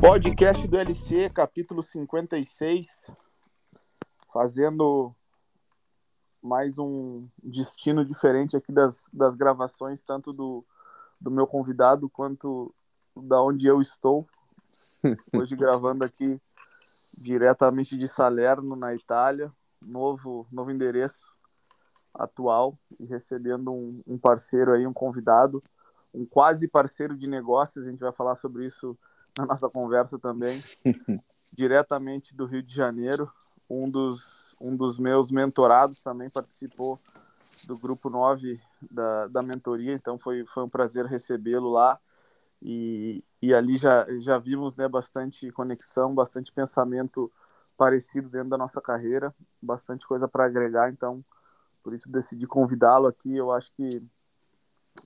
Podcast do LC, capítulo 56, fazendo mais um destino diferente aqui das, das gravações, tanto do, do meu convidado quanto da onde eu estou. Hoje gravando aqui diretamente de Salerno, na Itália, novo, novo endereço atual. E recebendo um, um parceiro aí, um convidado, um quase parceiro de negócios, a gente vai falar sobre isso na nossa conversa também, diretamente do Rio de Janeiro, um dos, um dos meus mentorados também participou do grupo 9 da, da mentoria, então foi, foi um prazer recebê-lo lá. E, e ali já, já vimos né, bastante conexão, bastante pensamento parecido dentro da nossa carreira, bastante coisa para agregar, então por isso decidi convidá-lo aqui, eu acho que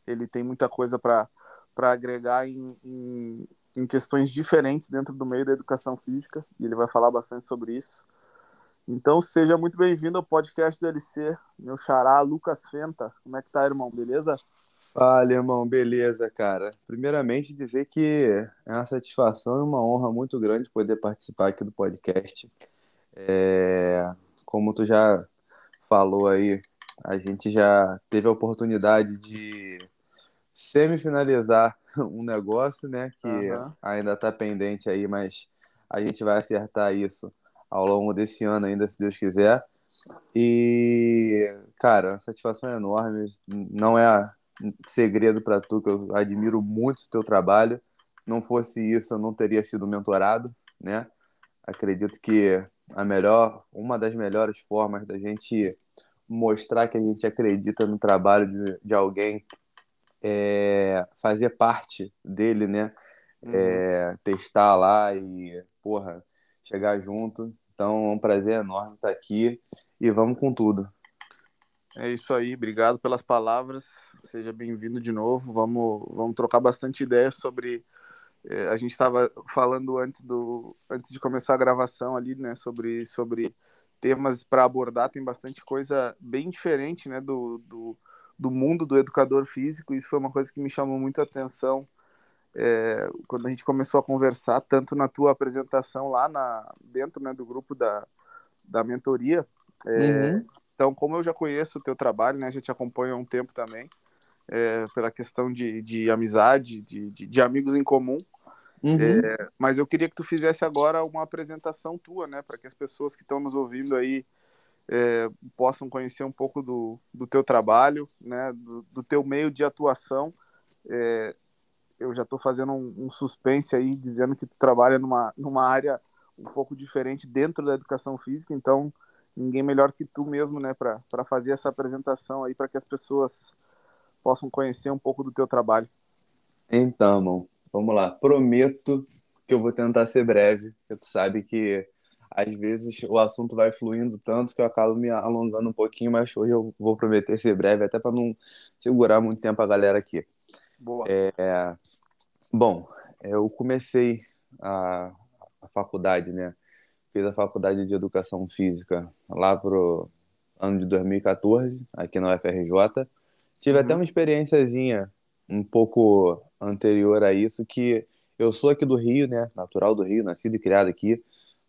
ele tem muita coisa para agregar em, em em questões diferentes dentro do meio da educação física, e ele vai falar bastante sobre isso. Então, seja muito bem-vindo ao podcast do LC, meu xará Lucas Fenta. Como é que tá, irmão? Beleza? Fala, irmão. Beleza, cara. Primeiramente, dizer que é uma satisfação e uma honra muito grande poder participar aqui do podcast. É... Como tu já falou aí, a gente já teve a oportunidade de semi-finalizar um negócio, né? Que uhum. ainda está pendente aí, mas a gente vai acertar isso ao longo desse ano ainda, se Deus quiser. E, cara, satisfação é enorme. Não é segredo para tu que eu admiro muito o teu trabalho. Não fosse isso, eu não teria sido mentorado, né? Acredito que a melhor, uma das melhores formas da gente mostrar que a gente acredita no trabalho de, de alguém é, fazer parte dele, né? Uhum. É, testar lá e, porra, chegar junto. Então é um prazer enorme estar aqui e vamos com tudo. É isso aí, obrigado pelas palavras. Seja bem-vindo de novo. Vamos, vamos trocar bastante ideias sobre. É, a gente estava falando antes, do, antes de começar a gravação ali, né, sobre, sobre temas para abordar. Tem bastante coisa bem diferente, né, do, do do mundo do educador físico. Isso foi uma coisa que me chamou muito a atenção é, quando a gente começou a conversar, tanto na tua apresentação lá na, dentro né, do grupo da, da mentoria. É, uhum. Então, como eu já conheço o teu trabalho, né, a gente acompanha há um tempo também, é, pela questão de, de amizade, de, de, de amigos em comum. Uhum. É, mas eu queria que tu fizesse agora uma apresentação tua, né, para que as pessoas que estão nos ouvindo aí é, possam conhecer um pouco do, do teu trabalho, né, do, do teu meio de atuação. É, eu já estou fazendo um, um, suspense aí, dizendo que tu trabalha numa, numa área um pouco diferente dentro da educação física, então ninguém melhor que tu mesmo, né, para fazer essa apresentação aí, para que as pessoas possam conhecer um pouco do teu trabalho. Então, vamos lá. Prometo que eu vou tentar ser breve, porque tu sabe que às vezes o assunto vai fluindo tanto que eu acabo me alongando um pouquinho, mas hoje eu vou prometer ser breve, até para não segurar muito tempo a galera aqui. Boa. É, bom, eu comecei a, a faculdade, né? Fiz a faculdade de Educação Física lá pro ano de 2014, aqui na UFRJ. Tive uhum. até uma experiênciazinha um pouco anterior a isso, que eu sou aqui do Rio, né? Natural do Rio, nascido e criado aqui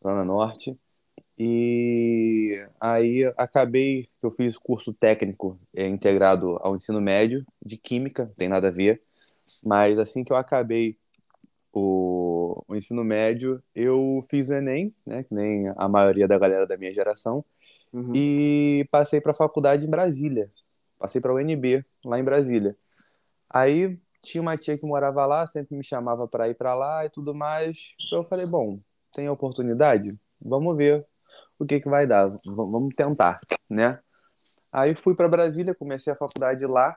lá na Norte. E aí acabei que eu fiz curso técnico é, integrado ao ensino médio de química, não tem nada a ver. Mas assim que eu acabei o, o ensino médio, eu fiz o Enem, né, que nem a maioria da galera da minha geração, uhum. e passei para a faculdade em Brasília. Passei para a UNB, lá em Brasília. Aí tinha uma tia que morava lá, sempre me chamava para ir para lá e tudo mais. Então eu falei, bom, tem oportunidade? Vamos ver o que, que vai dar. V vamos tentar, né? Aí fui para Brasília, comecei a faculdade lá,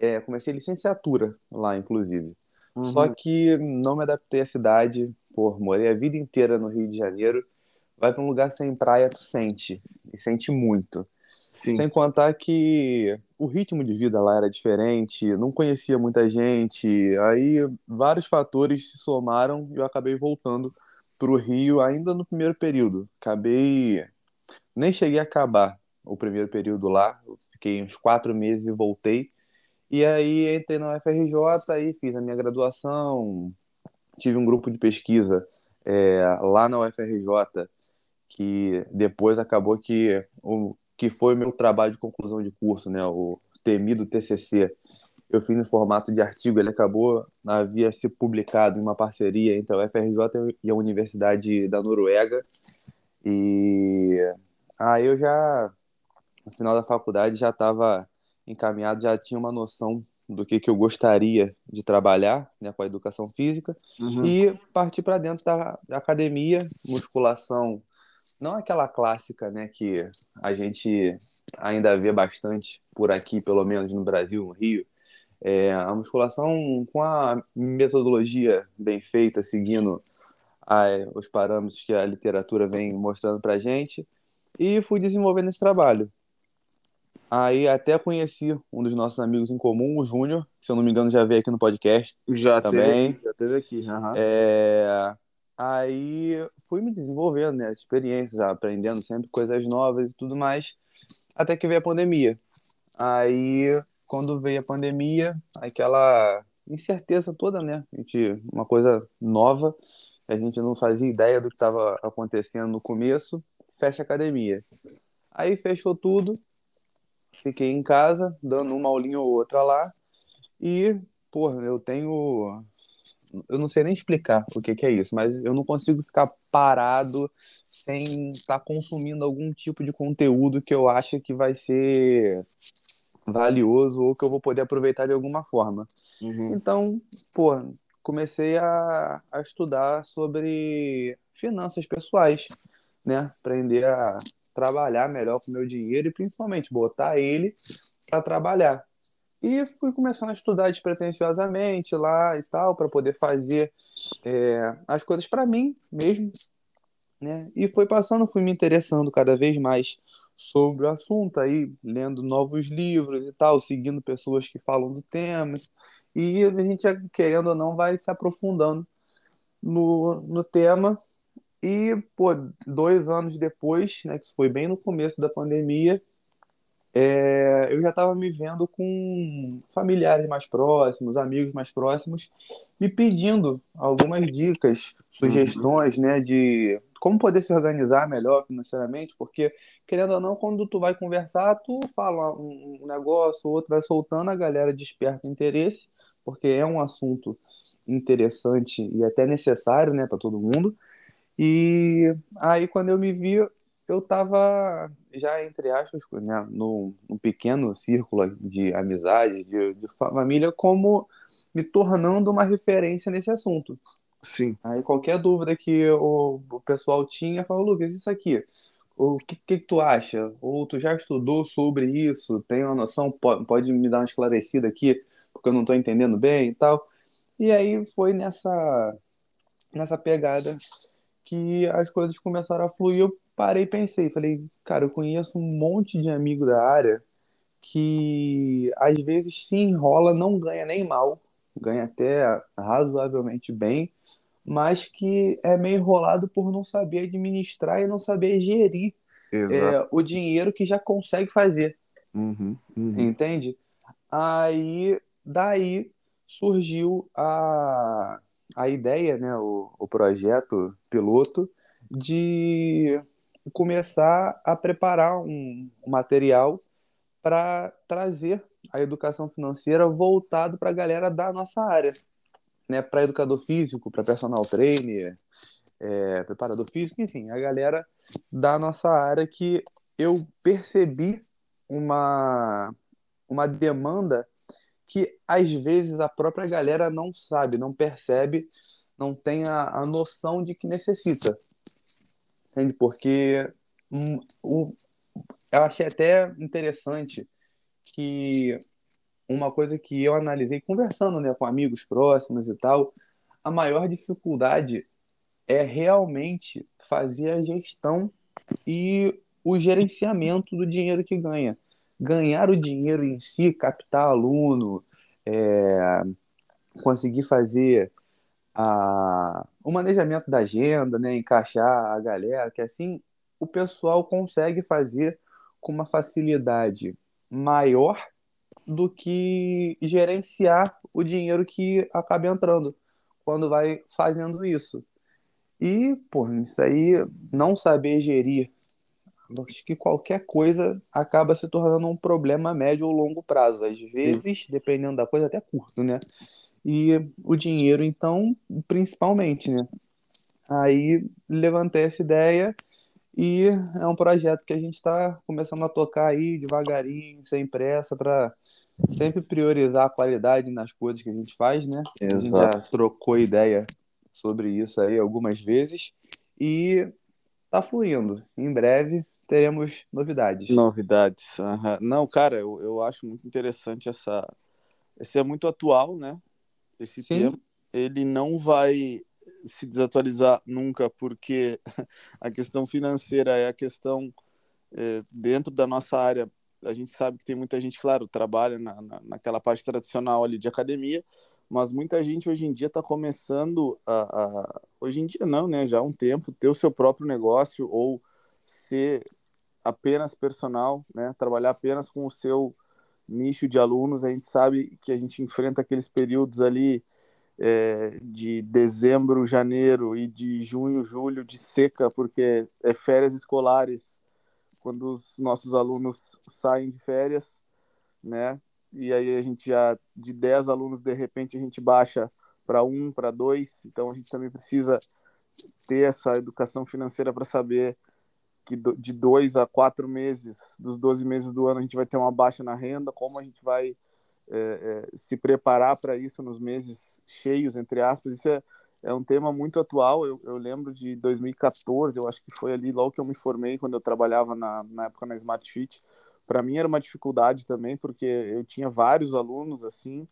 é, comecei licenciatura lá, inclusive. Uhum. Só que não me adaptei à cidade, pô, morei a vida inteira no Rio de Janeiro. Vai para um lugar sem praia, tu sente, e sente muito. Sim. Sem contar que o ritmo de vida lá era diferente, não conhecia muita gente, aí vários fatores se somaram e eu acabei voltando para o Rio ainda no primeiro período. Acabei. Nem cheguei a acabar o primeiro período lá. Eu fiquei uns quatro meses e voltei. E aí entrei na UFRJ, aí fiz a minha graduação, tive um grupo de pesquisa é, lá na UFRJ que depois acabou que o que foi o meu trabalho de conclusão de curso, né, o temido TCC. Eu fiz no formato de artigo, ele acabou havia se publicado em uma parceria entre a UFRJ e a Universidade da Noruega. E aí eu já no final da faculdade já estava encaminhado, já tinha uma noção do que, que eu gostaria de trabalhar né, com a educação física uhum. e partir para dentro da, da, academia, musculação, não aquela clássica né, que a gente ainda vê bastante por aqui, pelo menos no Brasil, no Rio, é, a musculação com a metodologia bem feita, seguindo a, os parâmetros que a literatura vem mostrando para gente, e fui desenvolvendo esse trabalho. Aí até conheci um dos nossos amigos em comum, o Júnior, se eu não me engano já veio aqui no podcast. Já também. Teve, já teve aqui. Uhum. É... Aí fui me desenvolvendo, né? Experiências, aprendendo sempre coisas novas e tudo mais, até que veio a pandemia. Aí, quando veio a pandemia, aquela incerteza toda, né? A gente, uma coisa nova, a gente não fazia ideia do que estava acontecendo no começo, fecha a academia. Aí fechou tudo, fiquei em casa, dando uma aulinha ou outra lá. E, porra, eu tenho. Eu não sei nem explicar o que, que é isso, mas eu não consigo ficar parado sem estar tá consumindo algum tipo de conteúdo que eu acho que vai ser valioso ou que eu vou poder aproveitar de alguma forma. Uhum. Então, porra, comecei a, a estudar sobre finanças pessoais, né? Aprender a trabalhar melhor com o meu dinheiro e principalmente botar ele para trabalhar. E fui começando a estudar despretensiosamente lá e tal, para poder fazer é, as coisas para mim mesmo. Né? E foi passando, fui me interessando cada vez mais sobre o assunto, aí lendo novos livros e tal, seguindo pessoas que falam do tema. E a gente, querendo ou não, vai se aprofundando no, no tema e, pô, dois anos depois, né, que foi bem no começo da pandemia, é, eu já estava me vendo com familiares mais próximos, amigos mais próximos, me pedindo algumas dicas, sugestões, uhum. né, de como poder se organizar melhor financeiramente, porque, querendo ou não, quando tu vai conversar, tu fala um, negócio, outro vai soltando, a galera desperta interesse, porque é um assunto interessante e até necessário, né, para todo mundo. E aí, quando eu me vi, eu estava já, entre aspas, né, num, num, pequeno círculo de amizade, de, de, família, como me tornando uma referência nesse assunto. Sim. Aí, qualquer dúvida que o, pessoal tinha, falou, Lucas, isso aqui, o que, que, que, tu acha? Ou tu já estudou sobre isso? Tem uma noção? Pode, pode me dar uma esclarecida aqui, porque eu não estou entendendo bem e tal. E aí foi nessa, nessa pegada que as coisas começaram a fluir, eu parei e pensei, falei, cara, eu conheço um monte de amigo da área que às vezes se enrola, não ganha nem mal, ganha até razoavelmente bem, mas que é meio enrolado por não saber administrar e não saber gerir é, o dinheiro que já consegue fazer. Uhum, uhum. Entende? Aí, daí surgiu a, a ideia, né, o, o projeto piloto, de começar a preparar um, um material para trazer a educação financeira voltado para a galera da nossa área, né, para educador físico, para personal trainer, é, preparador físico, enfim, a galera da nossa área que eu percebi uma, uma demanda que às vezes a própria galera não sabe, não percebe, não tem a, a noção de que necessita. Entende? Porque um, eu achei até interessante que uma coisa que eu analisei conversando né, com amigos próximos e tal, a maior dificuldade é realmente fazer a gestão e o gerenciamento do dinheiro que ganha. Ganhar o dinheiro em si, captar aluno, é, conseguir fazer a, o manejamento da agenda, né, encaixar a galera, que assim o pessoal consegue fazer com uma facilidade maior do que gerenciar o dinheiro que acaba entrando. quando vai fazendo isso. E, pô, isso aí, não saber gerir, acho que qualquer coisa acaba se tornando um problema médio ou longo prazo. Às vezes, Sim. dependendo da coisa, até curto, né? E o dinheiro, então, principalmente, né? Aí levantei essa ideia e é um projeto que a gente está começando a tocar aí devagarinho, sem pressa, para sempre priorizar a qualidade nas coisas que a gente faz, né? Exato. A gente já trocou ideia sobre isso aí algumas vezes e tá fluindo. Em breve teremos novidades. Novidades. Uhum. Não, cara, eu, eu acho muito interessante essa. Esse é muito atual, né? Esse Sim. tema. Ele não vai se desatualizar nunca, porque a questão financeira é a questão é, dentro da nossa área. A gente sabe que tem muita gente, claro, trabalha na, na, naquela parte tradicional ali de academia, mas muita gente hoje em dia está começando a, a, hoje em dia não, né, já há um tempo ter o seu próprio negócio ou ser apenas personal, né, trabalhar apenas com o seu nicho de alunos. A gente sabe que a gente enfrenta aqueles períodos ali é, de dezembro, janeiro e de junho, julho de seca, porque é férias escolares quando os nossos alunos saem de férias, né? e aí a gente já, de 10 alunos, de repente a gente baixa para um, para dois, então a gente também precisa ter essa educação financeira para saber que de dois a quatro meses, dos 12 meses do ano, a gente vai ter uma baixa na renda, como a gente vai é, é, se preparar para isso nos meses cheios, entre aspas, isso é, é um tema muito atual, eu, eu lembro de 2014, eu acho que foi ali logo que eu me formei, quando eu trabalhava na, na época na Smart Fit, para mim era uma dificuldade também, porque eu tinha vários alunos assim,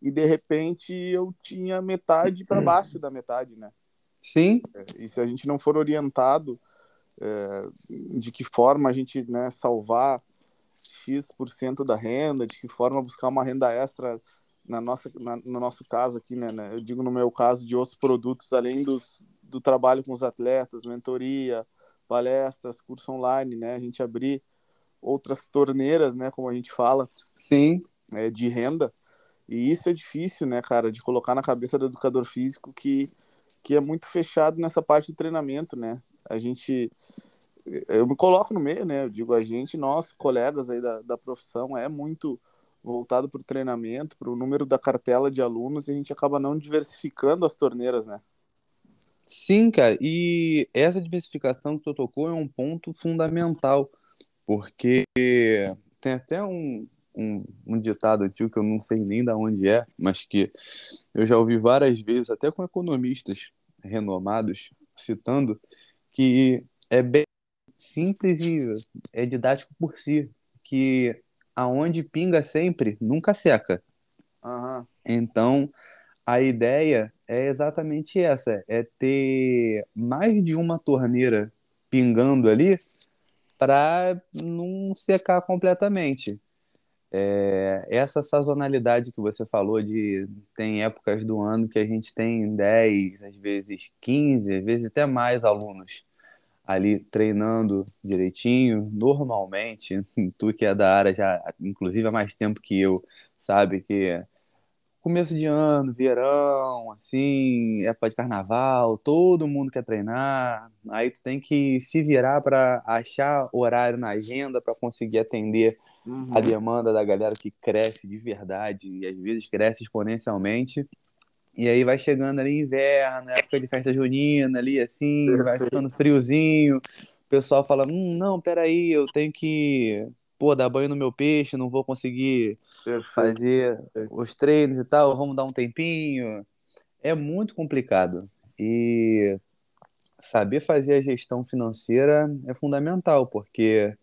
e de repente eu tinha metade para baixo da metade, né? Sim. É, e se a gente não for orientado é, de que forma a gente né, salvar X% da renda, de que forma buscar uma renda extra na nossa, na, no nosso caso aqui, né, né, Eu digo no meu caso de outros produtos, além dos, do trabalho com os atletas, mentoria, palestras, curso online, né? A gente abrir outras torneiras, né, como a gente fala. Sim. É, de renda. E isso é difícil, né, cara, de colocar na cabeça do educador físico que, que é muito fechado nessa parte do treinamento, né? A gente. Eu me coloco no meio, né? Eu digo, a gente, nós, colegas aí da, da profissão, é muito voltado para o treinamento, para o número da cartela de alunos, e a gente acaba não diversificando as torneiras, né? Sim, cara, e essa diversificação que tu tocou é um ponto fundamental porque tem até um, um, um, ditado antigo que eu não sei nem de onde é, mas que eu já ouvi várias vezes, até com economistas renomados, citando, que é bem simples e é didático por si, que aonde pinga sempre, nunca seca. Uhum. Então, a ideia é exatamente essa, é ter mais de uma torneira pingando ali para não secar completamente. É, essa sazonalidade que você falou de tem épocas do ano que a gente tem 10, às vezes 15, às vezes até mais alunos ali treinando direitinho. Normalmente, tu que é da área já, inclusive há mais tempo que eu, sabe que começo de ano, verão, assim, época de carnaval, todo mundo quer treinar. Aí tu tem que se virar para achar horário na agenda para conseguir atender uhum. a demanda da galera que cresce de verdade e às vezes cresce exponencialmente. E aí vai chegando ali inverno, época de festa junina ali assim, vai ficando friozinho. O pessoal fala: "Hum, não, peraí, eu tenho que pô, dar banho no meu peixe, não vou conseguir Perfeito. fazer os treinos e tal, vamos dar um tempinho. É muito complicado. E saber fazer a gestão financeira é fundamental, porque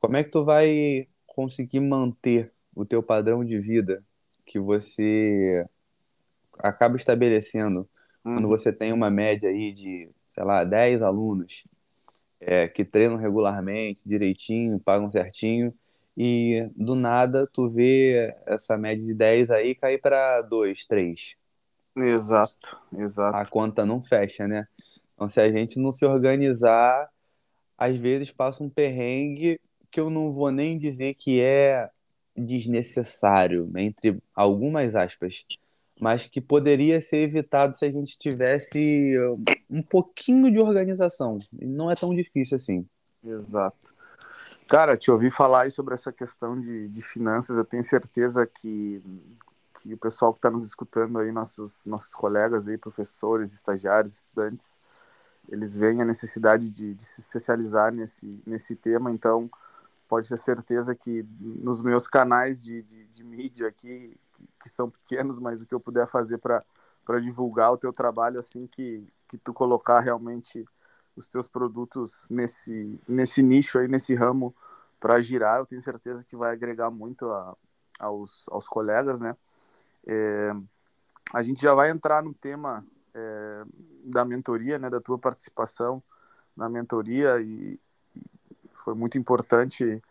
como é que tu vai conseguir manter o teu padrão de vida que você acaba estabelecendo uhum. quando você tem uma média aí de, sei lá, 10 alunos é, que treinam regularmente, direitinho, pagam certinho, e do nada tu vê essa média de 10 aí cair para 2, 3. Exato, exato. A conta não fecha, né? Então, se a gente não se organizar, às vezes passa um perrengue que eu não vou nem dizer que é desnecessário, entre algumas aspas, mas que poderia ser evitado se a gente tivesse um pouquinho de organização. Não é tão difícil assim. Exato. Cara, te ouvi falar sobre essa questão de, de finanças. Eu tenho certeza que, que o pessoal que está nos escutando aí, nossos, nossos colegas aí, professores, estagiários, estudantes, eles veem a necessidade de, de se especializar nesse, nesse tema. Então, pode ter certeza que nos meus canais de, de, de mídia aqui, que, são pequenos, mas o que eu puder fazer para divulgar o teu trabalho, assim que, que tu colocar realmente os teus produtos nesse, nesse nicho aí, nesse ramo para girar, eu tenho certeza que vai agregar muito a, aos, aos colegas, né? É, a gente já vai entrar no tema é, da mentoria, né, da tua participação na mentoria e, foi muito importante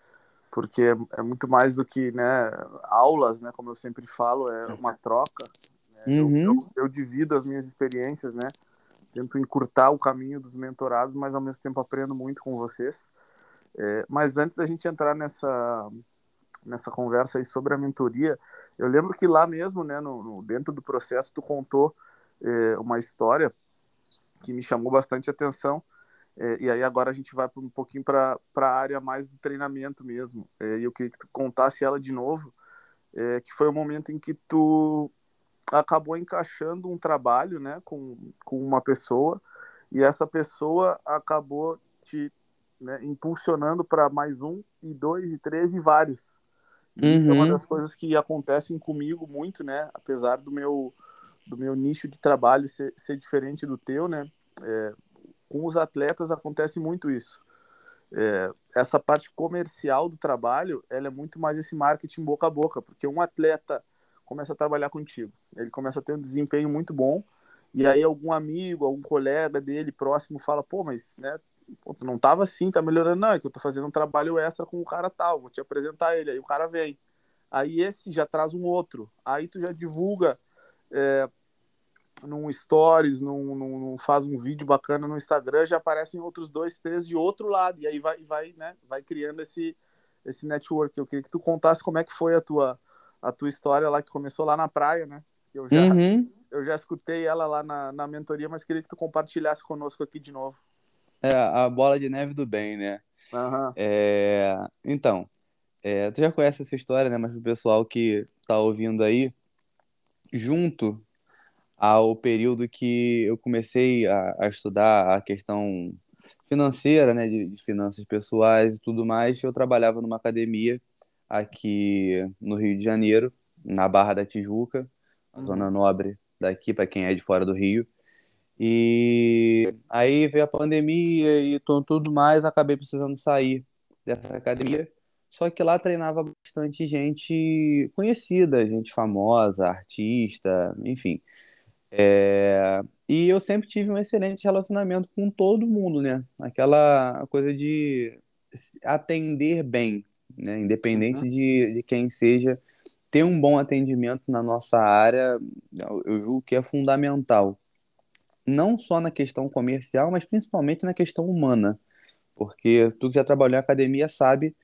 porque é, é, muito mais do que né, aulas, né, como eu sempre falo, é uma troca. Né? Uhum. Eu, eu, eu, divido as minhas experiências, né, tento encurtar o caminho dos mentorados, mas ao mesmo tempo aprendo muito com vocês. É, mas antes da gente entrar nessa nessa conversa aí sobre a mentoria, eu lembro que lá mesmo, né, no, no dentro do processo, tu contou é, uma história que me chamou bastante atenção é, e aí agora a gente vai um pouquinho para a área mais do treinamento mesmo. É, e eu queria que tu contasse ela de novo, é, que foi o momento em que tu acabou encaixando um trabalho né, com, com uma pessoa e essa pessoa acabou te né, impulsionando para mais um, e dois, e três, e vários. Uhum. Isso é uma uhum. das coisas que acontecem comigo muito, né? Apesar do meu, do meu nicho de trabalho ser, ser diferente do teu, né? É, com os atletas acontece muito isso. É, essa parte comercial do trabalho, ela é muito mais esse marketing boca a boca, porque um atleta começa a trabalhar contigo, ele começa a ter um desempenho muito bom, e aí algum amigo, algum colega dele próximo fala, pô, mas né, pô, não tava assim, tá melhorando, não, é que eu tô fazendo um trabalho extra com o cara tal, vou te apresentar ele, aí o cara vem. Aí esse já traz um outro, aí tu já divulga é, num stories, num, num, num, faz um vídeo bacana no Instagram, já aparecem outros dois, três de outro lado, e aí vai, vai, né, vai criando esse, esse network. Eu queria que tu contasse como é que foi a tua, a tua história lá, que começou lá na praia, né? Eu já, uhum. eu já escutei ela lá na, na mentoria, mas queria que tu compartilhasse conosco aqui de novo. É, a bola de neve do bem, né? Uhum. É, então, é, tu já conhece essa história, né? Mas o pessoal que tá ouvindo aí, junto ao período que eu comecei a, a estudar a questão financeira, né, de, de, finanças pessoais e tudo mais, eu trabalhava numa academia aqui no Rio de Janeiro, na Barra da Tijuca, a uhum. zona nobre daqui para quem é de fora do Rio. E aí veio a pandemia e tudo mais, acabei precisando sair dessa academia. Só que lá treinava bastante gente conhecida, gente famosa, artista, enfim. É... E eu sempre tive um excelente relacionamento com todo mundo, né? Aquela coisa de atender bem, né? Independente uhum. de, de quem seja, ter um bom atendimento na nossa área, eu julgo que é fundamental. Não só na questão comercial, mas principalmente na questão humana. Porque tu que já trabalhou em academia sabe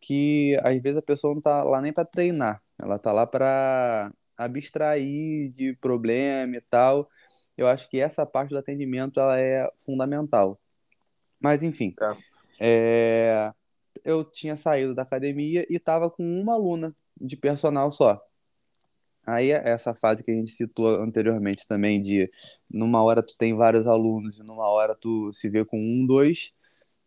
que às vezes a pessoa não está lá nem para treinar, ela está lá para abstrair de problema e tal. Eu acho que essa parte do atendimento ela é fundamental. Mas, enfim, é, eu tinha saído da academia e estava com uma aluna de personal só. Aí, essa fase que a gente citou anteriormente também, de numa hora tu tem vários alunos e numa hora tu se vê com um, dois,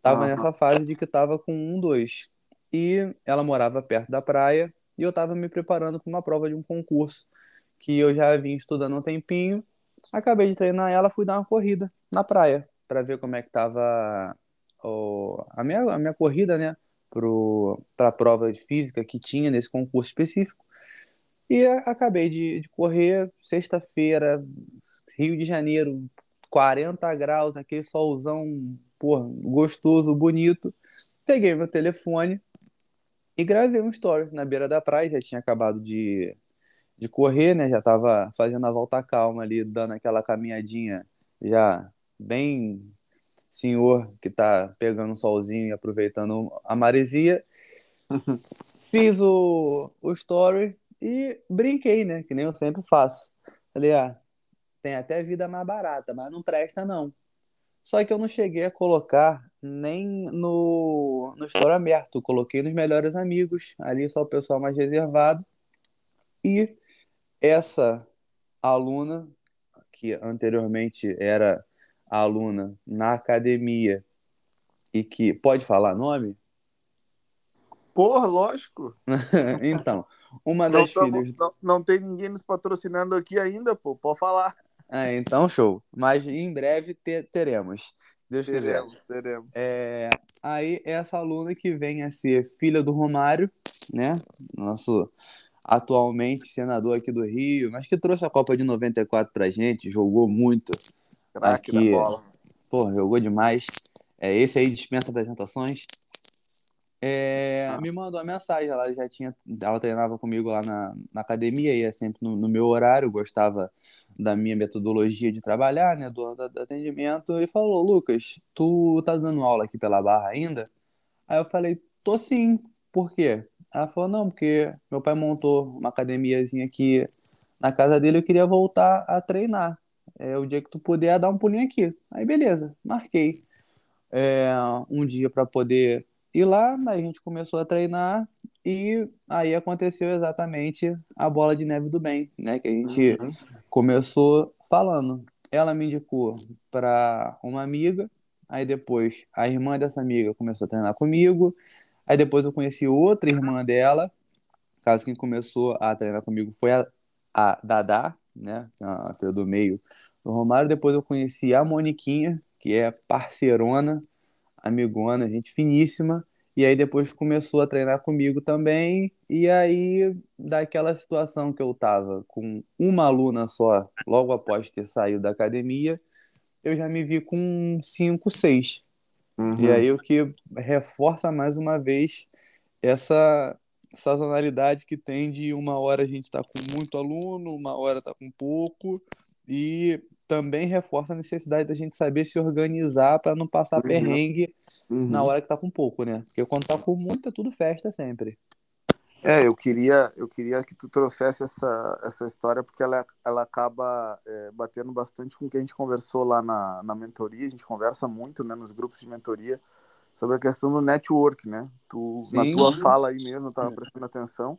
tava uhum. nessa fase de que tava com um, dois. E ela morava perto da praia, e eu estava me preparando para uma prova de um concurso que eu já vim estudando um tempinho. Acabei de treinar ela, fui dar uma corrida na praia para ver como é que tava o, a, minha, a minha corrida, né, para a prova de física que tinha nesse concurso específico. E acabei de, de correr sexta-feira, Rio de Janeiro, 40 graus, aquele solzão, porra, gostoso, bonito. Peguei meu telefone, e gravei um story na beira da praia, já tinha acabado de, de correr, né? Já tava fazendo a volta calma ali, dando aquela caminhadinha já bem senhor que tá pegando um solzinho e aproveitando a maresia. Fiz o, o story e brinquei, né? Que nem eu sempre faço. Falei, ah, tem até vida mais barata, mas não presta não. Só que eu não cheguei a colocar nem no, no store aberto. Coloquei nos melhores amigos, ali só o pessoal mais reservado. E essa aluna, que anteriormente era aluna na academia e que. Pode falar nome? Porra, lógico. então, uma das não, filhas. Não, não tem ninguém nos patrocinando aqui ainda, pô. Pode falar. É, então, show. Mas em breve ter, teremos. Deus teremos, quiser. teremos. É, aí, essa aluna que vem a ser filha do Romário, né? Nosso atualmente senador aqui do Rio, mas que trouxe a Copa de 94 pra gente, jogou muito. Craque aqui. da bola. Pô, jogou demais. É, esse aí dispensa apresentações. É, ah. Me mandou uma mensagem, ela já tinha, ela treinava comigo lá na, na academia, ia sempre no, no meu horário, gostava da minha metodologia de trabalhar, né, do, do, atendimento, e falou, Lucas, tu tá dando aula aqui pela Barra ainda? Aí eu falei, tô sim, por quê? Ela falou, não, porque meu pai montou uma academiazinha aqui na casa dele, eu queria voltar a treinar. É o dia que tu puder dar um pulinho aqui. Aí beleza, marquei é, um dia para poder ir lá, a gente começou a treinar e aí aconteceu exatamente a bola de neve do bem, né? Que a gente uhum. começou falando. Ela me indicou para uma amiga, aí depois a irmã dessa amiga começou a treinar comigo, aí depois eu conheci outra irmã dela, caso quem começou a treinar comigo foi a, a Dada, né? A filha do meio do Romário. Depois eu conheci a Moniquinha, que é parceirona, amigona, gente finíssima. E aí depois começou a treinar comigo também. E aí, daquela situação que eu tava com uma aluna só, logo após ter saído da academia, eu já me vi com cinco, seis. Uhum. E aí o que reforça mais uma vez essa sazonalidade que tem de uma hora a gente tá com muito aluno, uma hora tá com pouco, e também reforça a necessidade da gente saber se organizar para não passar uhum. perrengue uhum. na hora que tá com pouco, né? Porque quando tá com muito é tudo festa sempre. É, eu queria, eu queria que tu trouxesse essa, essa história porque ela, ela acaba é, batendo bastante com o que a gente conversou lá na, na mentoria. A gente conversa muito, né, nos grupos de mentoria sobre a questão do network, né? Tu Sim. na tua fala aí mesmo, eu tava prestando atenção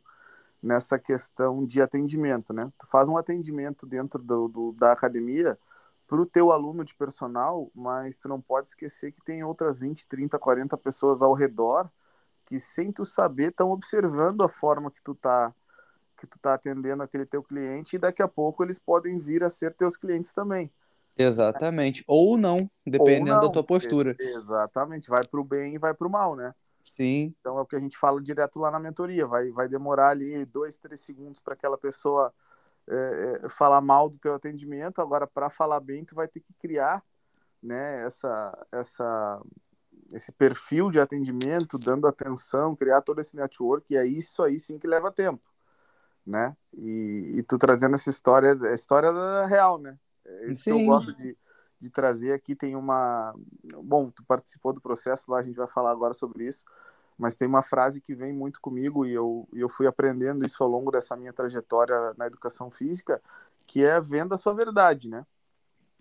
nessa questão de atendimento, né? Tu faz um atendimento dentro do, do da academia para o teu aluno de personal, mas tu não pode esquecer que tem outras 20, 30, 40 pessoas ao redor que sem tu saber estão observando a forma que tu tá que tu tá atendendo aquele teu cliente e daqui a pouco eles podem vir a ser teus clientes também. Exatamente. Ou não, dependendo Ou não. da tua postura. Exatamente. Vai para o bem e vai para o mal, né? Sim. Então é o que a gente fala direto lá na mentoria. Vai, vai demorar ali dois, três segundos para aquela pessoa é, é, falar mal do teu atendimento. Agora, para falar bem, tu vai ter que criar né, essa, essa, esse perfil de atendimento, dando atenção, criar todo esse network. E é isso aí sim que leva tempo. Né? E, e tu trazendo essa história, a história real, né? É isso sim. que eu gosto de, de trazer aqui. Tem uma. Bom, tu participou do processo lá, a gente vai falar agora sobre isso mas tem uma frase que vem muito comigo e eu, eu fui aprendendo isso ao longo dessa minha trajetória na educação física, que é venda a sua verdade, né?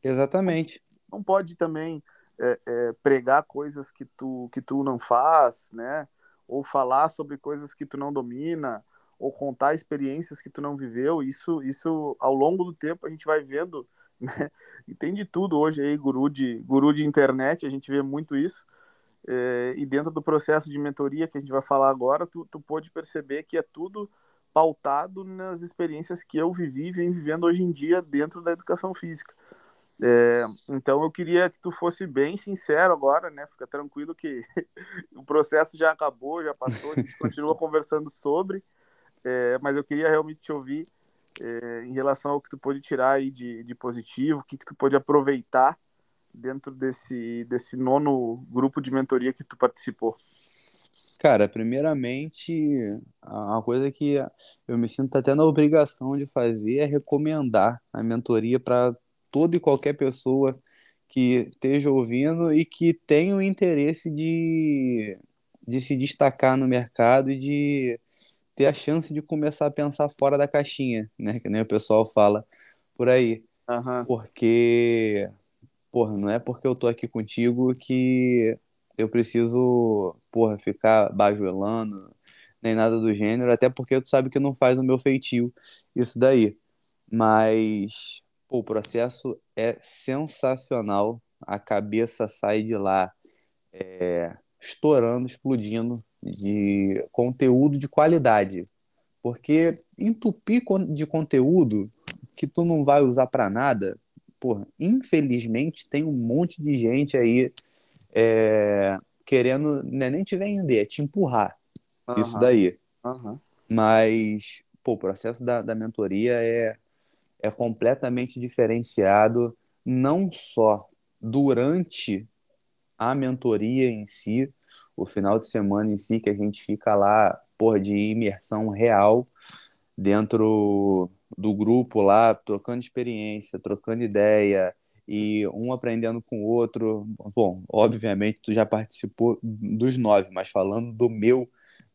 Exatamente. Não pode também é, é, pregar coisas que tu, que tu não faz, né? Ou falar sobre coisas que tu não domina, ou contar experiências que tu não viveu. Isso, isso ao longo do tempo a gente vai vendo, né? E tem de tudo hoje aí, guru de, guru de internet, a gente vê muito isso é, e dentro do processo de mentoria que a gente vai falar agora, tu, tu pôde perceber que é tudo pautado nas experiências que eu vivi e venho vivendo hoje em dia dentro da educação física. É, então eu queria que tu fosse bem sincero agora, né? Fica tranquilo que o processo já acabou, já passou, a gente continua conversando sobre, é, mas eu queria realmente te ouvir é, em relação ao que tu pôde tirar aí de, de positivo, o que, que tu pôde aproveitar dentro desse, desse nono grupo de mentoria que tu participou? Cara, primeiramente, a coisa que eu me sinto até na obrigação de fazer é recomendar a mentoria para toda e qualquer pessoa que esteja ouvindo e que tenha o interesse de, de se destacar no mercado e de ter a chance de começar a pensar fora da caixinha, né? Que nem o pessoal fala por aí. Uhum. Porque, porra, não é porque eu tô aqui contigo que eu preciso, porra, ficar bajuelando, nem nada do gênero, até porque tu sabe que não faz o meu feitio isso daí. Mas pô, o processo é sensacional, a cabeça sai de lá é, estourando, explodindo de conteúdo de qualidade. Porque entupir de conteúdo que tu não vai usar para nada, porra, infelizmente tem um monte de gente aí é, querendo né, nem te vender, é te empurrar. Uhum. Isso daí. Uhum. Mas, pô, o processo da, da mentoria é, é completamente diferenciado, não só durante a mentoria em si, o final de semana em si, que a gente fica lá, porra, de imersão real dentro do grupo lá, trocando experiência, trocando ideia, e um aprendendo com o outro. Bom, obviamente tu já participou dos nove, mas falando do meu,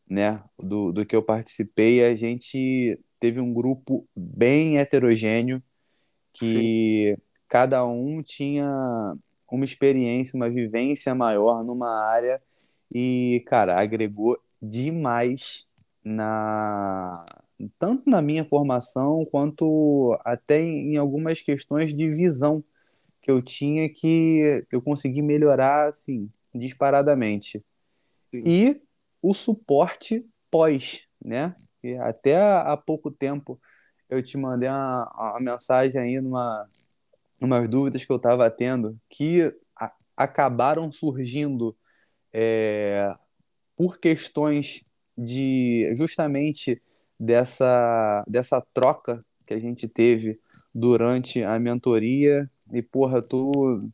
né, do, do que eu participei, a gente teve um grupo bem heterogêneo que Sim. cada um tinha uma experiência, uma vivência maior numa área e, cara, agregou demais na tanto na minha formação quanto até em algumas questões de visão que eu tinha que eu consegui melhorar assim disparadamente. Sim. E o suporte pós, né? E até há pouco tempo eu te mandei uma, uma mensagem aí numa umas dúvidas que eu estava tendo que a, acabaram surgindo é, por questões de justamente dessa, dessa troca que a gente teve durante a mentoria. E, porra, tu,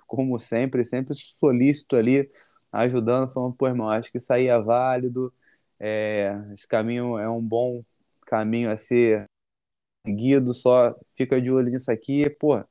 como sempre, sempre solícito ali, ajudando, falando, pô, irmão, acho que isso aí é válido, é, esse caminho é um bom caminho a ser seguido, só fica de olho nisso aqui, pô,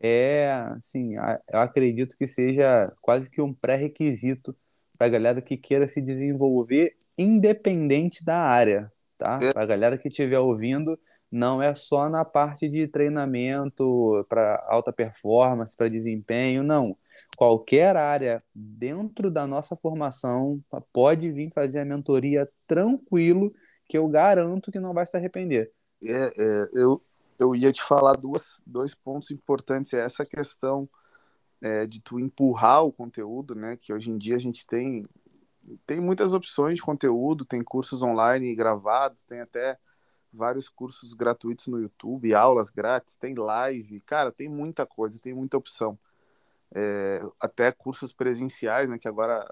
é, assim, eu acredito que seja quase que um pré-requisito para a galera que queira se desenvolver independente da área, tá? Para a galera que estiver ouvindo, não é só na parte de treinamento para alta performance, para desempenho, não. Qualquer área dentro da nossa formação pode vir fazer a mentoria tranquilo, que eu garanto que não vai se arrepender. É, é, eu, eu ia te falar duas, dois pontos importantes. É essa questão é, de tu empurrar o conteúdo, né? Que hoje em dia a gente tem, tem muitas opções de conteúdo, tem cursos online gravados, tem até vários cursos gratuitos no YouTube, aulas grátis, tem live, cara, tem muita coisa, tem muita opção. É, até cursos presenciais, né, que agora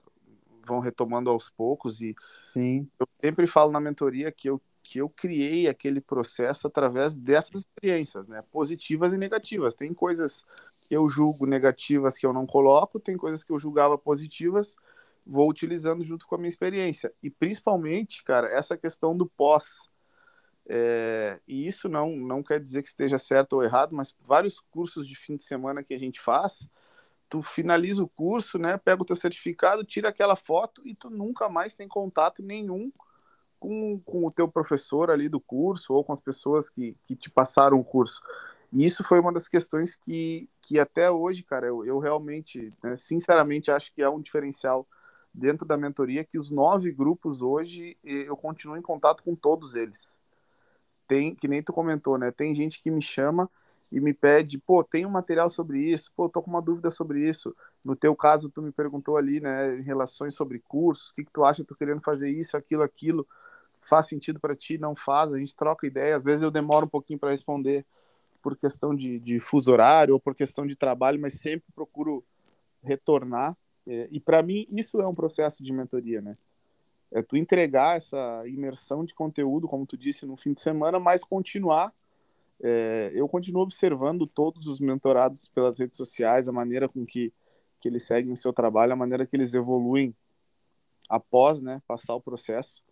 vão retomando aos poucos e Sim. eu sempre falo na mentoria que eu que eu criei aquele processo através dessas experiências, né, positivas e negativas. Tem coisas que eu julgo negativas que eu não coloco, tem coisas que eu julgava positivas, vou utilizando junto com a minha experiência. E principalmente, cara, essa questão do pós, é, e isso não, não quer dizer que esteja certo ou errado, mas vários cursos de fim de semana que a gente faz, tu finaliza o curso, né, pega o teu certificado, tira aquela foto e tu nunca mais tem contato nenhum com, com o teu professor ali do curso ou com as pessoas que, que te passaram o curso. E isso foi uma das questões que, que até hoje, cara, eu, eu realmente, né, sinceramente, acho que é um diferencial dentro da mentoria que os nove grupos hoje eu continuo em contato com todos eles. Tem, que nem tu comentou, né? Tem gente que me chama e me pede, pô, tem um material sobre isso, pô, tô com uma dúvida sobre isso. No teu caso, tu me perguntou ali, né, em relações sobre cursos, o que, que tu acha, tô querendo fazer isso, aquilo, aquilo, faz sentido para ti, não faz, a gente troca ideia, às vezes eu demoro um pouquinho para responder por questão de, de fuso horário ou por questão de trabalho, mas sempre procuro retornar, e para mim isso é um processo de mentoria, né? é tu entregar essa imersão de conteúdo, como tu disse, no fim de semana, mas continuar. É, eu continuo observando todos os mentorados pelas redes sociais, a maneira com que, que eles seguem o seu trabalho, a maneira que eles evoluem após né, passar o processo.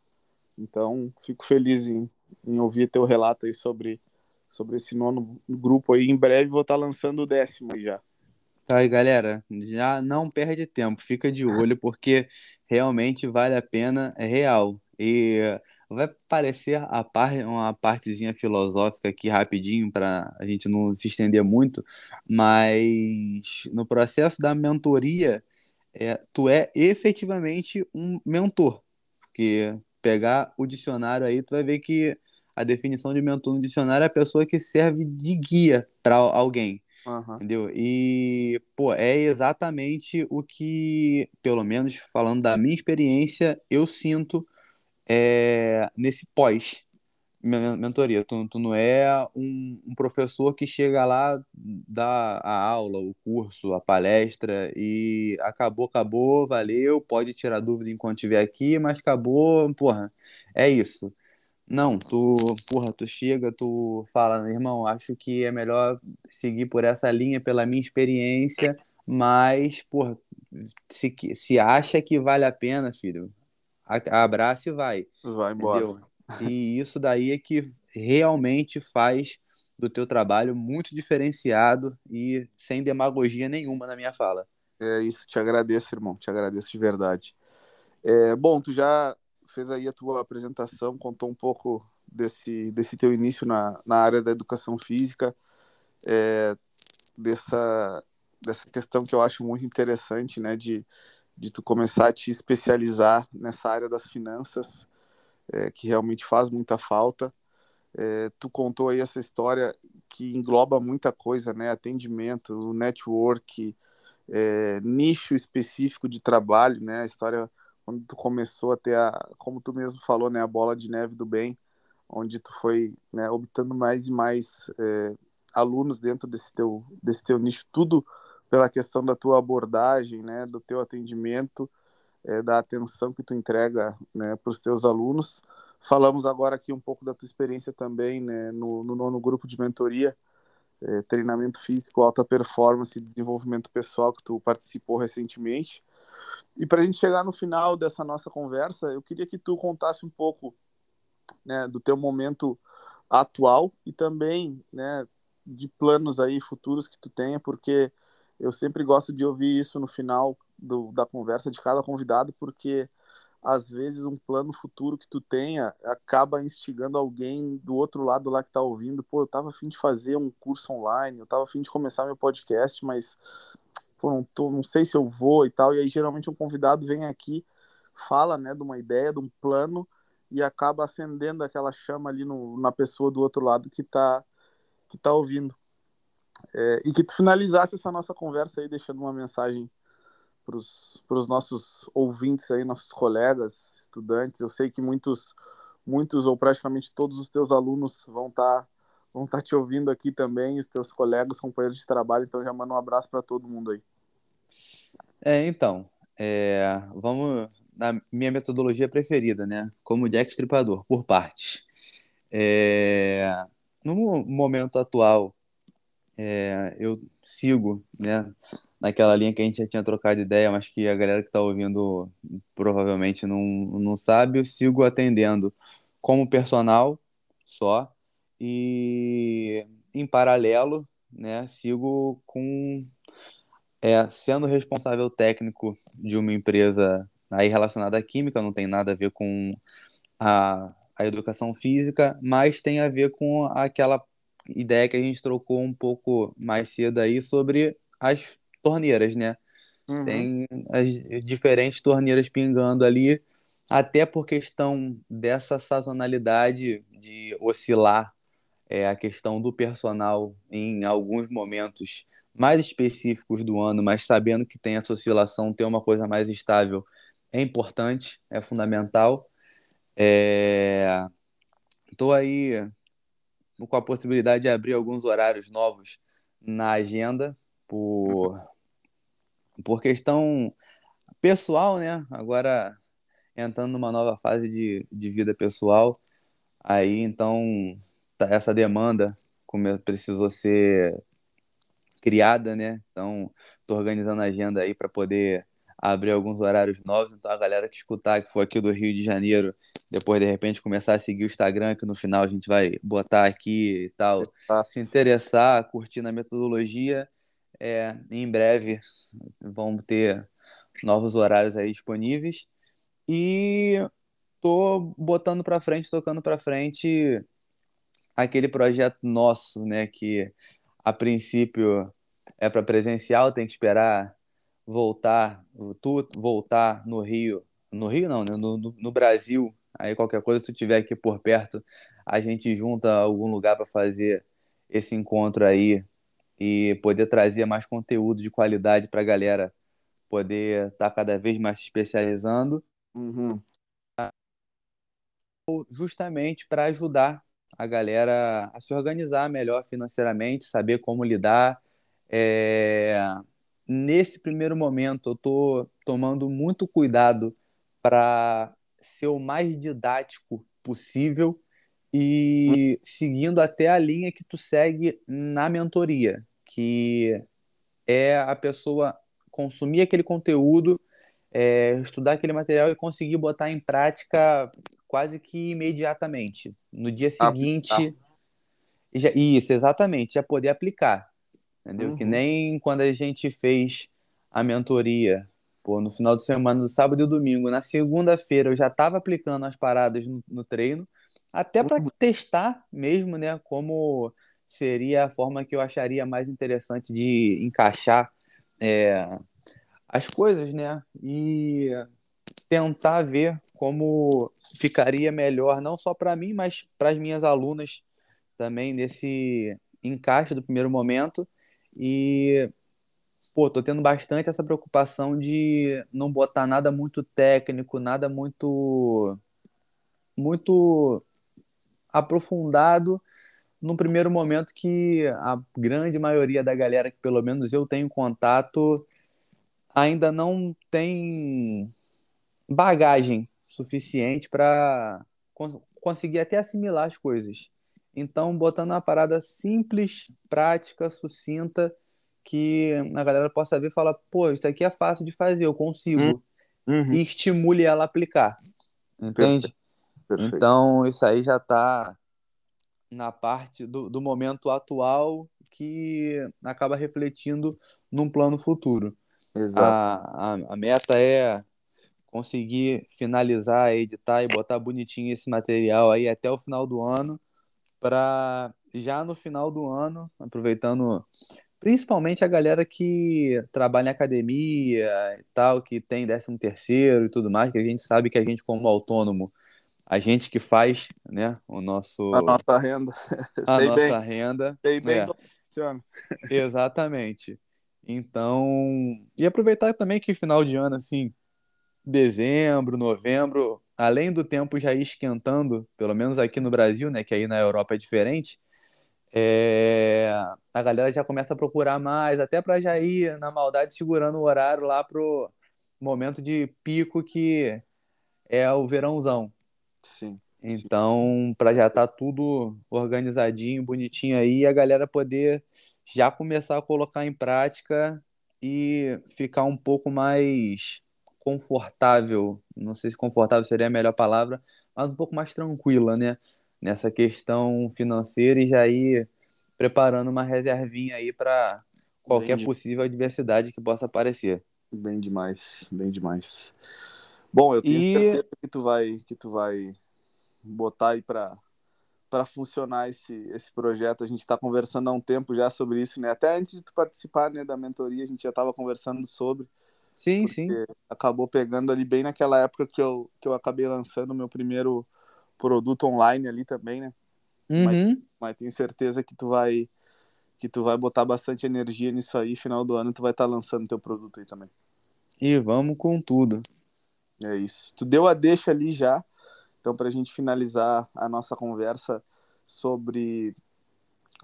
Então, fico feliz em, em ouvir teu relato aí sobre, sobre esse nono grupo aí. Em breve vou estar lançando o décimo já. Tá aí, galera, já não perde tempo, fica de olho, porque realmente vale a pena, é real. E vai parecer a par, uma partezinha filosófica aqui rapidinho para a gente não se estender muito, mas no processo da mentoria, é, tu é efetivamente um mentor, porque pegar o dicionário aí, tu vai ver que a definição de mentor no dicionário é a pessoa que serve de guia para alguém. Uhum. Entendeu? E, pô, é exatamente o que, pelo menos falando da minha experiência, eu sinto é, nesse pós mentoria. Tu, tu não é um, um, professor que chega lá, dá a aula, o curso, a palestra e acabou, acabou, valeu, pode tirar dúvida enquanto estiver aqui, mas acabou, porra, é isso. Não, tu, porra, tu chega, tu fala, irmão, acho que é melhor seguir por essa linha pela minha experiência, mas, porra, se, se acha que vale a pena, filho, abraça e vai. Vai embora. Entendeu? E isso daí é que realmente faz do teu trabalho muito diferenciado e sem demagogia nenhuma na minha fala. É isso, te agradeço, irmão, te agradeço de verdade. É, bom, tu já fez aí a tua apresentação, contou um pouco desse, desse teu início na, na área da educação física, é, dessa, dessa questão que eu acho muito interessante, né, de, de tu começar a te especializar nessa área das finanças, é, que realmente faz muita falta. É, tu contou aí essa história que engloba muita coisa, né, atendimento, network, é, nicho específico de trabalho, né, a história quando tu começou a ter a, como tu mesmo falou, né, a bola de neve do bem, onde tu foi, né, obtendo mais e mais é, alunos dentro desse teu, desse teu nicho, tudo pela questão da tua abordagem, né, do teu atendimento, é, da atenção que tu entrega, né, para os teus alunos. Falamos agora aqui um pouco da tua experiência também, né, no, no nono grupo de mentoria, é, treinamento físico, alta performance e desenvolvimento pessoal que tu participou recentemente. E para a gente chegar no final dessa nossa conversa, eu queria que tu contasse um pouco né, do teu momento atual e também né, de planos aí futuros que tu tenha, porque eu sempre gosto de ouvir isso no final do, da conversa de cada convidado, porque às vezes um plano futuro que tu tenha acaba instigando alguém do outro lado lá que tá ouvindo, pô, eu tava afim de fazer um curso online, eu tava afim de começar meu podcast, mas pô, não, tô, não sei se eu vou e tal. E aí geralmente um convidado vem aqui, fala, né, de uma ideia, de um plano e acaba acendendo aquela chama ali no, na pessoa do outro lado que está que tá ouvindo. É, e que tu finalizasse essa nossa conversa aí deixando uma mensagem para os nossos ouvintes aí, nossos colegas, estudantes. Eu sei que muitos, muitos ou praticamente todos os teus alunos vão estar tá vão estar tá te ouvindo aqui também, os teus colegas, companheiros de trabalho, então já mando um abraço para todo mundo aí. É, então, é, vamos na minha metodologia preferida, né? Como Jack Stripador, por partes. É, no momento atual, é, eu sigo, né? Naquela linha que a gente já tinha trocado ideia, mas que a galera que está ouvindo provavelmente não, não sabe, eu sigo atendendo como personal só, e em paralelo, né, sigo com é, sendo responsável técnico de uma empresa aí relacionada à química, não tem nada a ver com a, a educação física, mas tem a ver com aquela ideia que a gente trocou um pouco mais cedo aí sobre as torneiras, né? Uhum. Tem as diferentes torneiras pingando ali, até por questão dessa sazonalidade de oscilar é, a questão do personal em alguns momentos mais específicos do ano, mas sabendo que tem essa oscilação, ter uma coisa mais estável é importante, é fundamental. Estou é... aí com a possibilidade de abrir alguns horários novos na agenda por, por questão pessoal, né? Agora entrando numa nova fase de, de vida pessoal, aí então essa demanda como precisou ser criada, né? Então, estou organizando a agenda aí para poder abrir alguns horários novos. Então, a galera que escutar, que for aqui do Rio de Janeiro, depois de repente começar a seguir o Instagram, que no final a gente vai botar aqui e tal, se interessar, curtir na metodologia, é, em breve vamos ter novos horários aí disponíveis. E tô botando para frente, tocando para frente aquele projeto nosso, né, que a princípio é para presencial, tem que esperar voltar, tu voltar no Rio, no Rio não, né, no, no Brasil, aí qualquer coisa, se tu tiver aqui por perto, a gente junta algum lugar para fazer esse encontro aí e poder trazer mais conteúdo de qualidade para a galera poder estar tá cada vez mais se especializando. Uhum. Justamente para ajudar a galera a se organizar melhor financeiramente, saber como lidar. É... Nesse primeiro momento, eu estou tomando muito cuidado para ser o mais didático possível e seguindo até a linha que tu segue na mentoria, que é a pessoa consumir aquele conteúdo, é, estudar aquele material e conseguir botar em prática quase que imediatamente. No dia seguinte. Já, isso, exatamente, já poder aplicar. Entendeu? Uhum. Que nem quando a gente fez a mentoria, pô, no final de semana, no sábado e domingo. Na segunda-feira eu já estava aplicando as paradas no, no treino, até para uhum. testar mesmo, né? Como seria a forma que eu acharia mais interessante de encaixar é, as coisas, né? E tentar ver como ficaria melhor, não só para mim, mas para as minhas alunas também, nesse encaixe do primeiro momento. E, pô, tô tendo bastante essa preocupação de não botar nada muito técnico, nada muito. muito aprofundado no primeiro momento que a grande maioria da galera que pelo menos eu tenho contato ainda não tem bagagem suficiente para conseguir até assimilar as coisas. Então, botando uma parada simples, prática, sucinta, que a galera possa ver e falar, pô, isso aqui é fácil de fazer, eu consigo. Uhum. E estimule ela a aplicar. Entende? Perfeito. Então, isso aí já está na parte do, do momento atual que acaba refletindo num plano futuro. Exato. A, a, a meta é conseguir finalizar, editar e botar bonitinho esse material aí até o final do ano, para já no final do ano, aproveitando principalmente a galera que trabalha em academia e tal, que tem 13 terceiro e tudo mais, que a gente sabe que a gente como autônomo a gente que faz, né, o nosso a nossa renda, a Sei nossa bem. renda, Sei bem é. Exatamente. Então, e aproveitar também que final de ano assim, dezembro, novembro, além do tempo já ir esquentando, pelo menos aqui no Brasil, né, que aí na Europa é diferente, é... a galera já começa a procurar mais, até para já ir na maldade segurando o horário lá pro momento de pico que é o verãozão. Sim. Então, para já estar tá tudo organizadinho, bonitinho aí, a galera poder já começar a colocar em prática e ficar um pouco mais confortável, não sei se confortável seria a melhor palavra, mas um pouco mais tranquila, né? Nessa questão financeira e já ir preparando uma reservinha aí para qualquer possível adversidade que possa aparecer. Bem demais, bem demais. Bom, eu tenho e... certeza que tu vai, que tu vai botar aí para para funcionar esse, esse projeto. A gente está conversando há um tempo já sobre isso, né? Até antes de tu participar né, da mentoria, a gente já estava conversando sobre. Sim, sim. Acabou pegando ali bem naquela época que eu, que eu acabei lançando o meu primeiro produto online ali também, né? Uhum. Mas, mas tenho certeza que tu vai que tu vai botar bastante energia nisso aí. Final do ano tu vai estar tá lançando teu produto aí também. E vamos com tudo. É isso. Tu deu a deixa ali já. Então, para a gente finalizar a nossa conversa sobre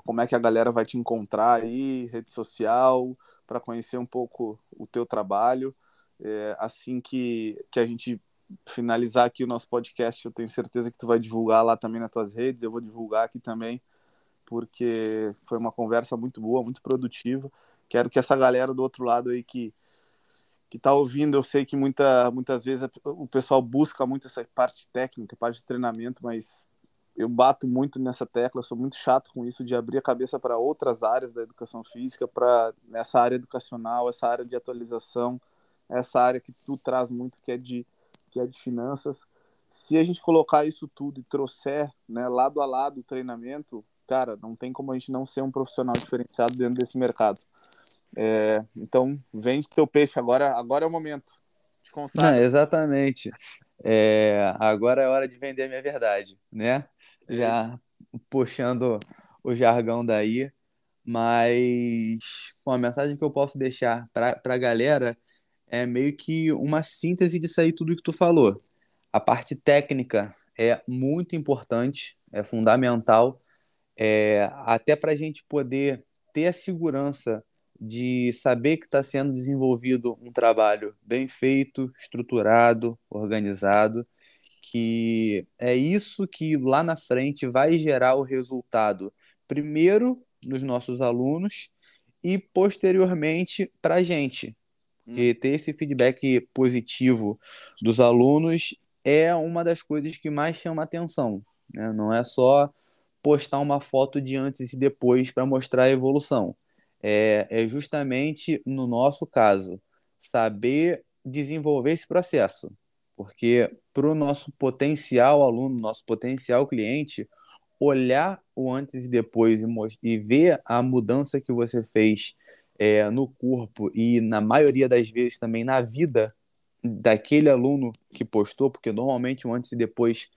como é que a galera vai te encontrar aí, rede social, para conhecer um pouco o teu trabalho. É, assim que, que a gente finalizar aqui o nosso podcast, eu tenho certeza que tu vai divulgar lá também nas tuas redes, eu vou divulgar aqui também, porque foi uma conversa muito boa, muito produtiva. Quero que essa galera do outro lado aí que que está ouvindo, eu sei que muita, muitas vezes o pessoal busca muito essa parte técnica, parte de treinamento, mas eu bato muito nessa tecla, sou muito chato com isso de abrir a cabeça para outras áreas da educação física, para nessa área educacional, essa área de atualização, essa área que tu traz muito que é de que é de finanças. se a gente colocar isso tudo e trouxer né, lado a lado o treinamento, cara, não tem como a gente não ser um profissional diferenciado dentro desse mercado. É, então, vende teu peixe agora, agora é o momento. Não, exatamente. É, agora é hora de vender a minha verdade, né? É Já puxando o jargão daí, mas bom, a mensagem que eu posso deixar para a galera é meio que uma síntese de sair tudo que tu falou. A parte técnica é muito importante, é fundamental, é, até para a gente poder ter a segurança de saber que está sendo desenvolvido um trabalho bem feito, estruturado, organizado, que é isso que lá na frente vai gerar o resultado, primeiro nos nossos alunos e posteriormente para a gente. Porque hum. ter esse feedback positivo dos alunos é uma das coisas que mais chama atenção. Né? Não é só postar uma foto de antes e depois para mostrar a evolução. É, é justamente, no nosso caso, saber desenvolver esse processo. Porque para o nosso potencial aluno, nosso potencial cliente, olhar o antes e depois e, e ver a mudança que você fez é, no corpo e, na maioria das vezes, também na vida daquele aluno que postou, porque normalmente o antes e depois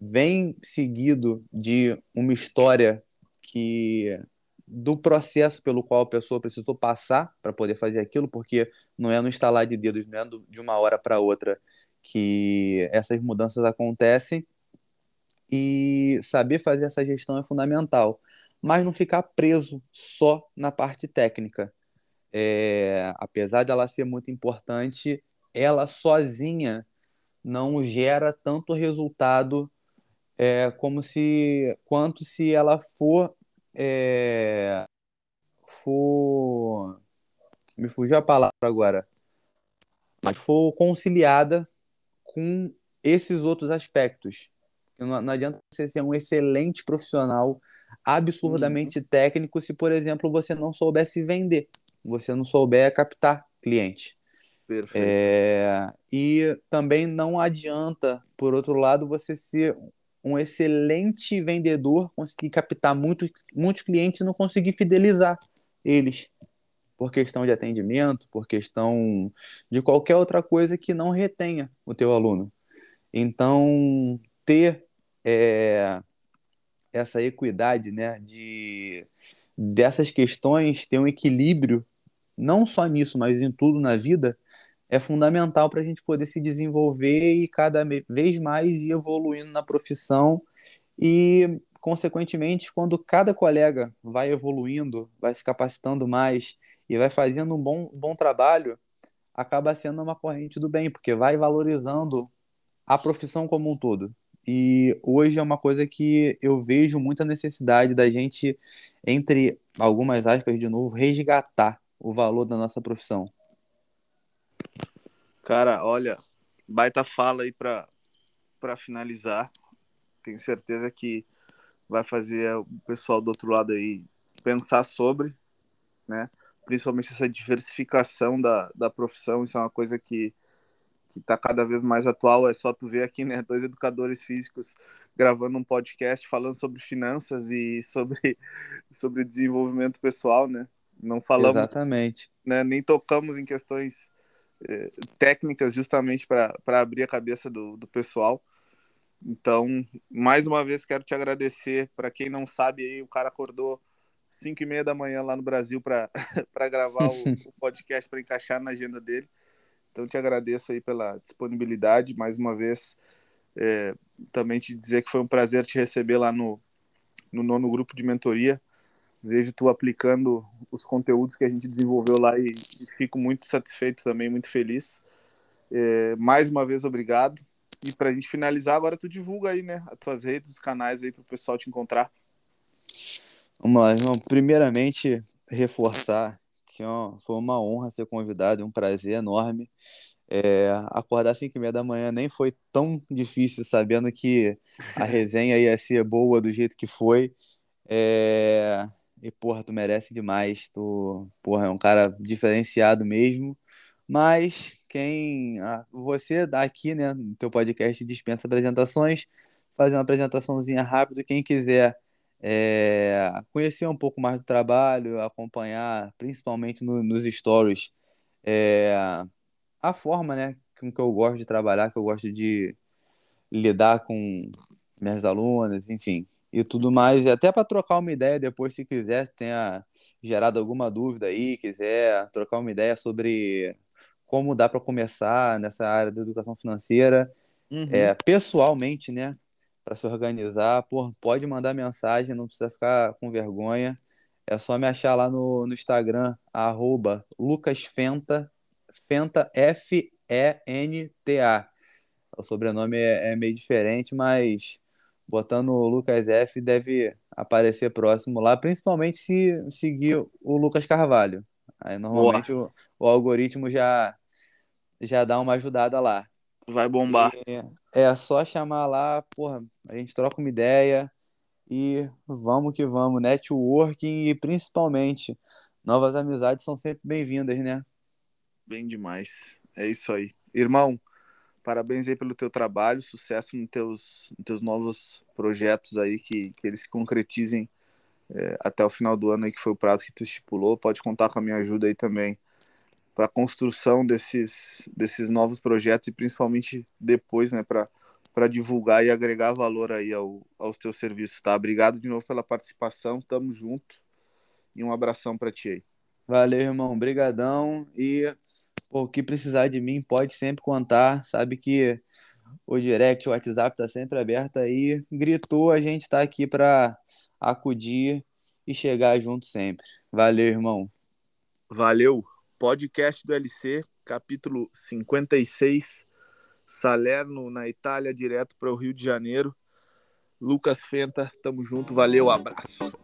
vem seguido de uma história que do processo pelo qual a pessoa precisou passar para poder fazer aquilo, porque não é no instalar de dedos, não é de uma hora para outra que essas mudanças acontecem. E saber fazer essa gestão é fundamental, mas não ficar preso só na parte técnica. É, apesar dela ser muito importante, ela sozinha não gera tanto resultado é, como se quanto se ela for é, for me fugiu a palavra agora mas for conciliada com esses outros aspectos não, não adianta você ser um excelente profissional absurdamente uhum. técnico se por exemplo você não soubesse vender você não souber captar cliente Perfeito. É, e também não adianta, por outro lado, você ser um excelente vendedor, conseguir captar muito, muitos clientes e não conseguir fidelizar eles por questão de atendimento, por questão de qualquer outra coisa que não retenha o teu aluno. Então, ter é, essa equidade né, de, dessas questões, ter um equilíbrio, não só nisso, mas em tudo na vida, é fundamental para a gente poder se desenvolver e cada vez mais ir evoluindo na profissão e, consequentemente, quando cada colega vai evoluindo, vai se capacitando mais e vai fazendo um bom, bom trabalho, acaba sendo uma corrente do bem, porque vai valorizando a profissão como um todo. E hoje é uma coisa que eu vejo muita necessidade da gente, entre algumas aspas de novo, resgatar o valor da nossa profissão. Cara, olha, baita fala aí para para finalizar. Tenho certeza que vai fazer o pessoal do outro lado aí pensar sobre, né? Principalmente essa diversificação da, da profissão, isso é uma coisa que que está cada vez mais atual. É só tu ver aqui, né? Dois educadores físicos gravando um podcast falando sobre finanças e sobre, sobre desenvolvimento pessoal, né? Não falamos, Exatamente. Né, nem tocamos em questões é, técnicas justamente para abrir a cabeça do, do pessoal. Então, mais uma vez quero te agradecer. Para quem não sabe, aí o cara acordou 5 e meia da manhã lá no Brasil para gravar o, o podcast para encaixar na agenda dele. Então, te agradeço aí pela disponibilidade. Mais uma vez, é, também te dizer que foi um prazer te receber lá no, no nono grupo de mentoria vejo tu aplicando os conteúdos que a gente desenvolveu lá e, e fico muito satisfeito também, muito feliz. É, mais uma vez, obrigado. E para a gente finalizar, agora tu divulga aí, né, as tuas redes, os canais aí para o pessoal te encontrar. Vamos lá, irmão. Primeiramente, reforçar que ó, foi uma honra ser convidado, um prazer enorme. É, acordar às 5 e meia da manhã nem foi tão difícil, sabendo que a resenha ia ser boa do jeito que foi. É, e, porra, tu merece demais. Tu, porra, é um cara diferenciado mesmo. Mas quem você aqui, né, no teu podcast dispensa apresentações, fazer uma apresentaçãozinha rápida, quem quiser é, conhecer um pouco mais do trabalho, acompanhar, principalmente no, nos stories, é, a forma, né, com que eu gosto de trabalhar, que eu gosto de lidar com minhas alunas, enfim, e tudo mais, e até para trocar uma ideia depois, se quiser, tenha gerado alguma dúvida aí, quiser trocar uma ideia sobre como dá para começar nessa área da educação financeira, uhum. é, pessoalmente, né, para se organizar, pode mandar mensagem, não precisa ficar com vergonha. É só me achar lá no, no Instagram, arroba lucasfenta, fenta, F-E-N-T-A. O sobrenome é, é, meio diferente, mas botando o Lucas F deve aparecer próximo lá, principalmente se seguir o Lucas Carvalho. Aí normalmente o, o, algoritmo já, já dá uma ajudada lá. Vai bombar. E é só chamar lá, porra, a gente troca uma ideia e vamos que vamos. Networking e principalmente novas amizades são sempre bem-vindas, né? Bem demais. É isso aí. Irmão, parabéns aí pelo teu trabalho, sucesso nos teus, nos teus novos projetos aí, que, que eles se concretizem é, até o final do ano aí, que foi o prazo que tu estipulou. Pode contar com a minha ajuda aí também para a construção desses, desses novos projetos e principalmente depois, né, para divulgar e agregar valor aí ao, aos teus serviços, tá? Obrigado de novo pela participação, tamo junto e um abração para ti aí. Valeu, irmão, brigadão e o que precisar de mim pode sempre contar, sabe que o direct, o WhatsApp tá sempre aberto aí, gritou, a gente tá aqui para acudir e chegar junto sempre. Valeu, irmão. Valeu podcast do LC, capítulo 56, Salerno, na Itália, direto para o Rio de Janeiro. Lucas Fenta, tamo junto, valeu, abraço.